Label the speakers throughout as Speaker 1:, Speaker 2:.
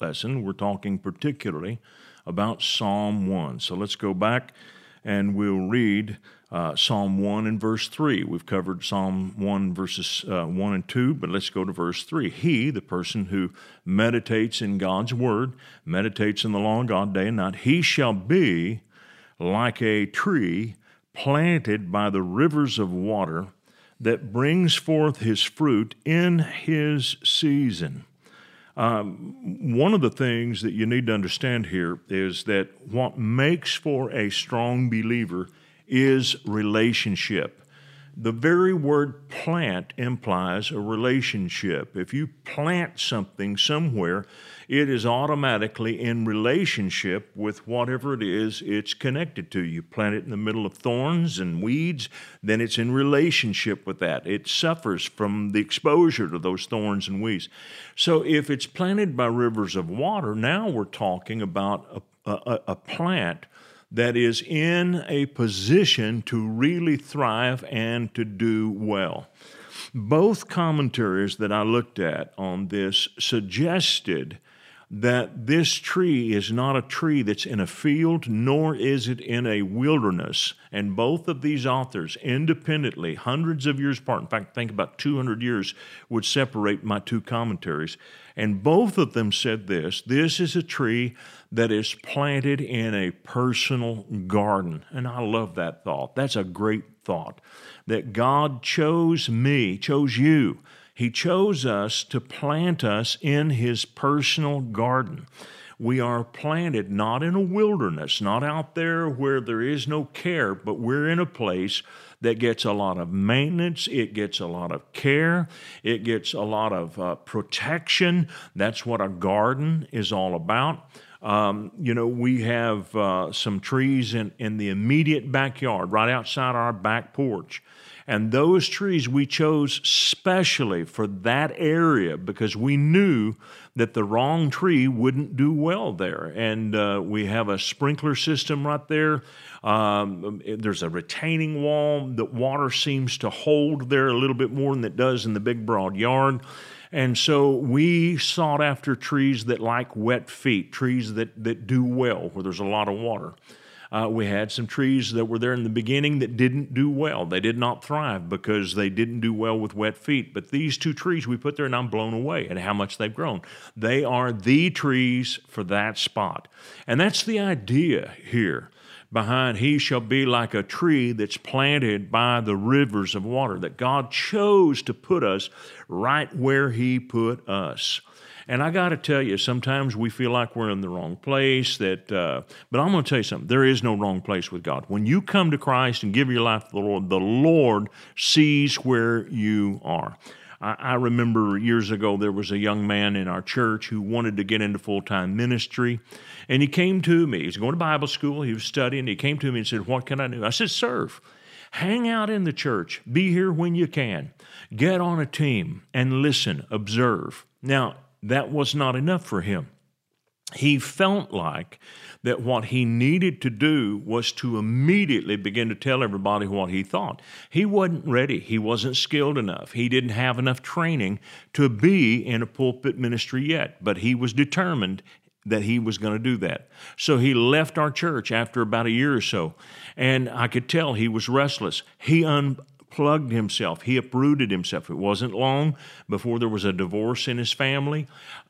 Speaker 1: lesson, we're talking particularly about Psalm 1. So let's go back and we'll read uh, Psalm 1 and verse 3. We've covered Psalm 1 verses uh, 1 and 2, but let's go to verse 3. He, the person who meditates in God's word, meditates in the law of God day and night, he shall be like a tree planted by the rivers of water that brings forth his fruit in his season. Um, one of the things that you need to understand here is that what makes for a strong believer is relationship. The very word plant implies a relationship. If you plant something somewhere, it is automatically in relationship with whatever it is it's connected to. You plant it in the middle of thorns and weeds, then it's in relationship with that. It suffers from the exposure to those thorns and weeds. So if it's planted by rivers of water, now we're talking about a, a, a plant that is in a position to really thrive and to do well. Both commentaries that I looked at on this suggested that this tree is not a tree that's in a field, nor is it in a wilderness. And both of these authors, independently, hundreds of years apart, in fact, think about 200 years would separate my two commentaries. And both of them said this this is a tree that is planted in a personal garden. And I love that thought. That's a great thought. That God chose me, chose you he chose us to plant us in His personal garden. We are planted not in a wilderness, not out there where there is no care, but we're in a place that gets a lot of maintenance, it gets a lot of care, it gets a lot of uh, protection. That's what a garden is all about. Um, you know, we have uh, some trees in, in the immediate backyard, right outside our back porch. And those trees we chose specially for that area because we knew that the wrong tree wouldn't do well there. And uh, we have a sprinkler system right there. Um, there's a retaining wall that water seems to hold there a little bit more than it does in the big broad yard. And so we sought after trees that like wet feet, trees that, that do well where there's a lot of water. Uh, we had some trees that were there in the beginning that didn't do well. They did not thrive because they didn't do well with wet feet. But these two trees we put there, and I'm blown away at how much they've grown. They are the trees for that spot. And that's the idea here behind he shall be like a tree that's planted by the rivers of water that God chose to put us right where he put us. And I got to tell you, sometimes we feel like we're in the wrong place. That, uh, but I'm going to tell you something. There is no wrong place with God. When you come to Christ and give your life to the Lord, the Lord sees where you are. I, I remember years ago there was a young man in our church who wanted to get into full time ministry, and he came to me. He's going to Bible school. He was studying. He came to me and said, "What can I do?" I said, "Serve." Hang out in the church. Be here when you can. Get on a team and listen, observe. Now, that was not enough for him. He felt like that what he needed to do was to immediately begin to tell everybody what he thought. He wasn't ready. He wasn't skilled enough. He didn't have enough training to be in a pulpit ministry yet, but he was determined that he was going to do that. So he left our church after about a year or so, and I could tell he was restless. He un- plugged himself. He uprooted himself. It wasn't long before there was a divorce in his family.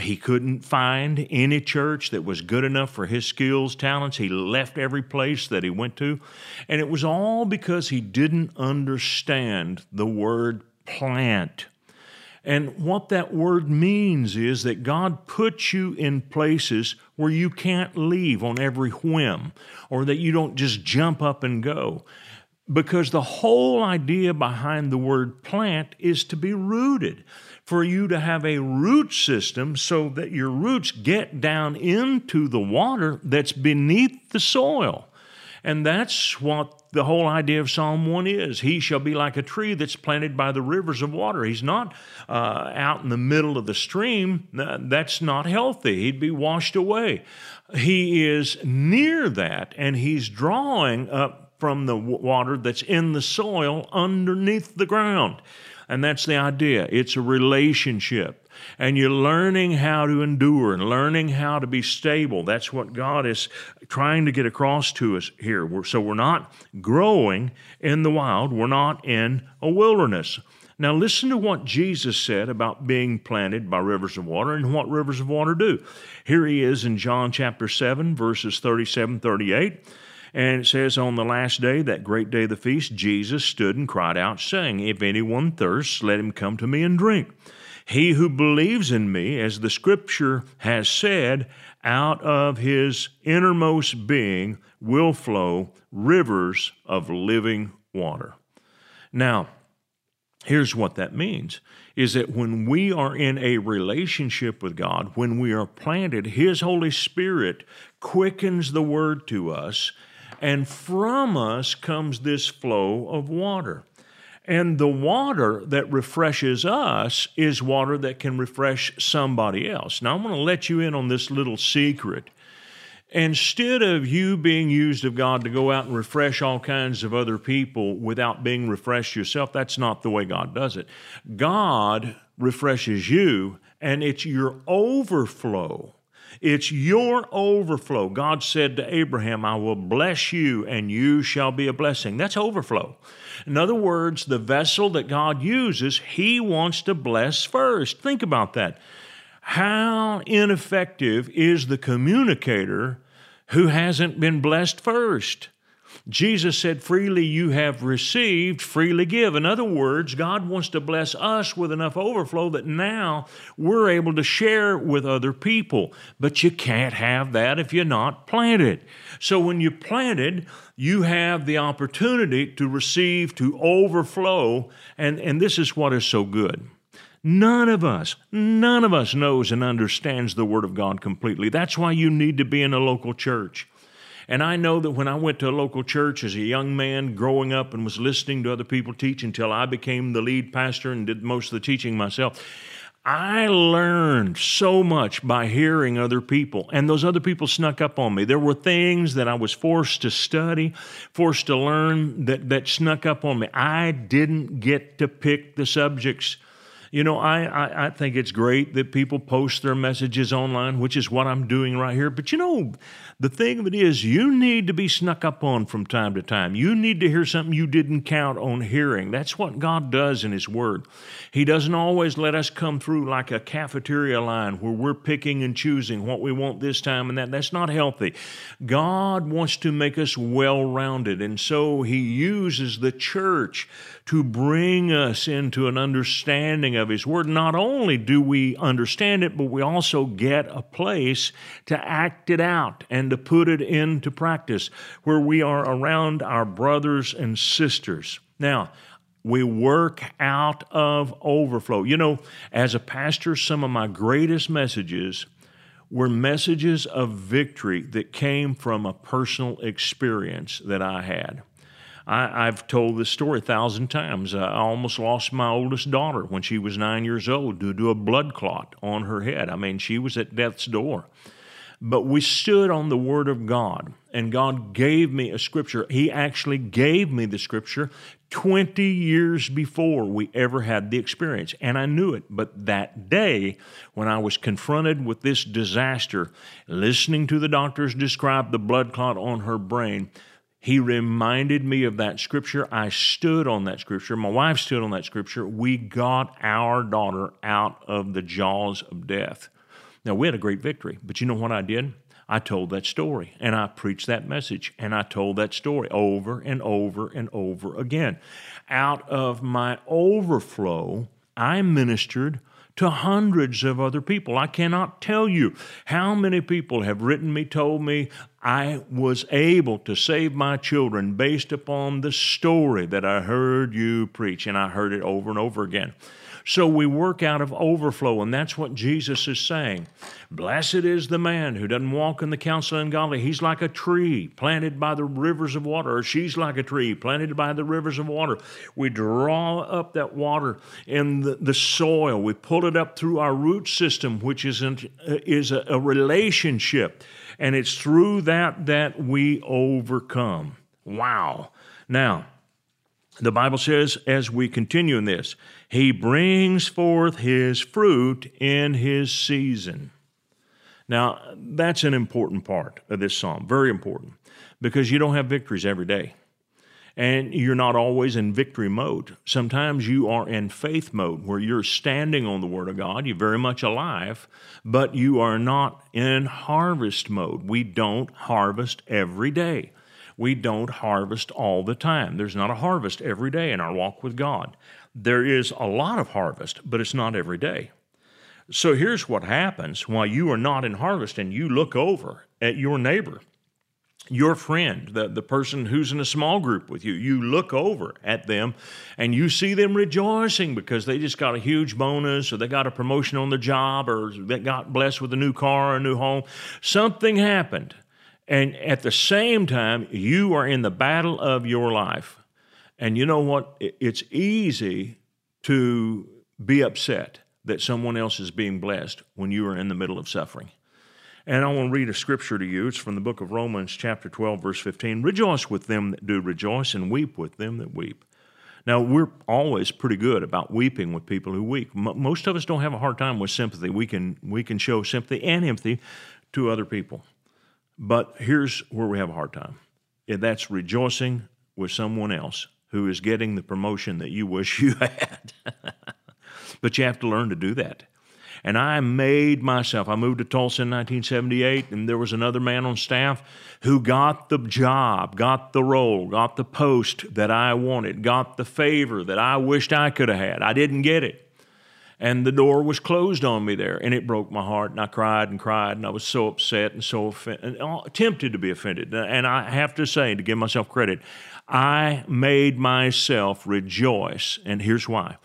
Speaker 1: He couldn't find any church that was good enough for his skills, talents. He left every place that he went to. And it was all because he didn't understand the word plant. And what that word means is that God puts you in places where you can't leave on every whim or that you don't just jump up and go because the whole idea behind the word plant is to be rooted, for you to have a root system so that your roots get down into the water that's beneath the soil. And that's what the whole idea of Psalm 1 is. He shall be like a tree that's planted by the rivers of water. He's not uh, out in the middle of the stream. That's not healthy. He'd be washed away. He is near that, and he's drawing up from the water that's in the soil underneath the ground. And that's the idea. It's a relationship. And you're learning how to endure and learning how to be stable. That's what God is trying to get across to us here. We're, so we're not growing in the wild, we're not in a wilderness. Now, listen to what Jesus said about being planted by rivers of water and what rivers of water do. Here he is in John chapter 7, verses 37 38. And it says, On the last day, that great day of the feast, Jesus stood and cried out, saying, If anyone thirsts, let him come to me and drink. He who believes in me, as the scripture has said, out of his innermost being will flow rivers of living water. Now, here's what that means is that when we are in a relationship with God, when we are planted, His Holy Spirit quickens the word to us and from us comes this flow of water. And the water that refreshes us is water that can refresh somebody else. Now, I'm going to let you in on this little secret. Instead of you being used of God to go out and refresh all kinds of other people without being refreshed yourself, that's not the way God does it. God refreshes you, and it's your overflow it's your overflow. God said to Abraham, I will bless you and you shall be a blessing. That's overflow. In other words, the vessel that God uses, He wants to bless first. Think about that. How ineffective is the communicator who hasn't been blessed first? Jesus said, Freely you have received, freely give. In other words, God wants to bless us with enough overflow that now we're able to share with other people. But you can't have that if you're not planted. So when you're planted, you have the opportunity to receive, to overflow. And, and this is what is so good. None of us, none of us knows and understands the Word of God completely. That's why you need to be in a local church. And I know that when I went to a local church as a young man growing up and was listening to other people teach until I became the lead pastor and did most of the teaching myself, I learned so much by hearing other people, and those other people snuck up on me. There were things that I was forced to study, forced to learn that, that snuck up on me. I didn't get to pick the subjects. You know, I, I, I, think it's great that people post their messages online, which is what I'm doing right here. But you know, the thing of it is, you need to be snuck up on from time to time. You need to hear something you didn't count on hearing. That's what God does in His Word. He doesn't always let us come through like a cafeteria line where we're picking and choosing what we want this time and that. That's not healthy. God wants to make us well rounded, and so He uses the church to bring us into an understanding of His Word. Not only do we understand it, but we also get a place to act it out and to put it into practice where we are around our brothers and sisters. Now, we work out of overflow. You know, as a pastor, some of my greatest messages were messages of victory that came from a personal experience that I had. I, have told this story a thousand times. I almost lost my oldest daughter when she was nine years old due to a blood clot on her head. I mean, she was at death's door. But we stood on the Word of God, and God gave me a scripture. He actually gave me the scripture 20 years before we ever had the experience, and I knew it. But that day, when I was confronted with this disaster, listening to the doctors describe the blood clot on her brain, he reminded me of that scripture. I stood on that scripture. My wife stood on that scripture. We got our daughter out of the jaws of death. Now, we had a great victory, but you know what I did? I told that story and I preached that message and I told that story over and over and over again. Out of my overflow, I ministered to hundreds of other people. I cannot tell you how many people have written me, told me I was able to save my children based upon the story that I heard you preach, and I heard it over and over again. So we work out of overflow, and that's what Jesus is saying. Blessed is the man who doesn't walk in the counsel of ungodly. He's like a tree planted by the rivers of water, or she's like a tree planted by the rivers of water. We draw up that water in the, the soil. We pull it up through our root system, which is, an, is a, a relationship. And it's through that that we overcome. Wow. Now, the Bible says, as we continue in this, he brings forth his fruit in his season. Now, that's an important part of this psalm, very important, because you don't have victories every day. And you're not always in victory mode. Sometimes you are in faith mode where you're standing on the Word of God. You're very much alive, but you are not in harvest mode. We don't harvest every day we don't harvest all the time. There's not a harvest every day in our walk with God. There is a lot of harvest, but it's not every day. So here's what happens while you are not in harvest and you look over at your neighbor, your friend, the, the person who's in a small group with you. You look over at them and you see them rejoicing because they just got a huge bonus or they got a promotion on the job or they got blessed with a new car or a new home. Something happened and at the same time, you are in the battle of your life. And you know what? It's easy to be upset that someone else is being blessed when you are in the middle of suffering. And I want to read a scripture to you. It's from the book of Romans, chapter 12, verse 15. Rejoice with them that do rejoice, and weep with them that weep. Now, we're always pretty good about weeping with people who weep. Most of us don't have a hard time with sympathy. We can, we can show sympathy and empathy to other people. But here's where we have a hard time and that's rejoicing with someone else who is getting the promotion that you wish you had. but you have to learn to do that. And I made myself, I moved to Tulsa in 1978, and there was another man on staff who got the job, got the role, got the post that I wanted, got the favor that I wished I could have had. I didn't get it and the door was closed on me there, and it broke my heart, and I cried and cried, and I was so upset and so offended, uh, tempted to be offended. And I have to say, to give myself credit, I made myself rejoice, and here's why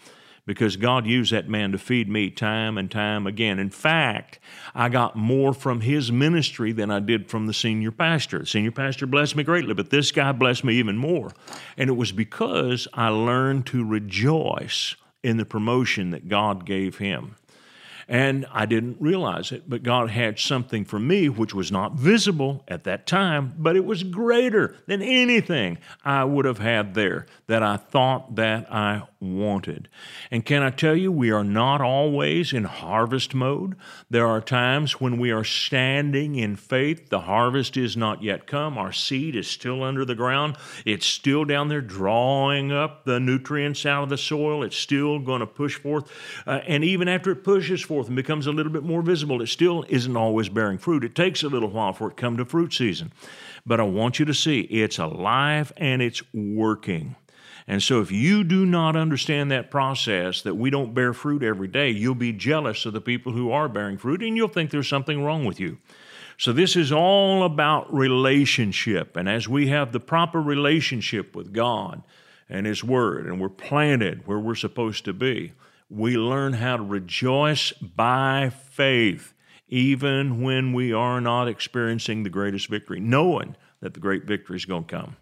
Speaker 1: because God used that man to feed me time and time again. In fact, I got more from his ministry than I did from the senior pastor. The senior pastor blessed me greatly, but this guy blessed me even more. And it was because I learned to rejoice in the promotion that God gave him. And I didn't realize it, but God had something for me which was not visible at that time, but it was greater than anything I would have had there that I thought that I wanted. And can I tell you, we are not always in harvest mode. There are times when we are standing in faith. The harvest is not yet come. Our seed is still under the ground. It's still down there drawing up the nutrients out of the soil. It's still going to push forth. Uh, and even after it pushes forth and becomes a little bit more visible, it still isn't always bearing fruit. It takes a little while for it to come to fruit season. But I want you to see it's alive and it's working. And so, if you do not understand that process, that we don't bear fruit every day, you'll be jealous of the people who are bearing fruit and you'll think there's something wrong with you. So, this is all about relationship. And as we have the proper relationship with God and His Word, and we're planted where we're supposed to be, we learn how to rejoice by faith, even when we are not experiencing the greatest victory, knowing that the great victory is going to come.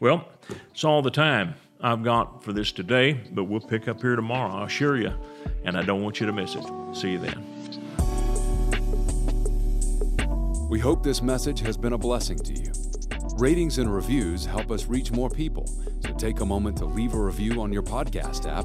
Speaker 1: Well, it's all the time. I've got for this today, but we'll pick up here tomorrow, I assure you. And I don't want you to miss it. See you then.
Speaker 2: We hope this message has been a blessing to you. Ratings and reviews help us reach more people, so take a moment to leave a review on your podcast app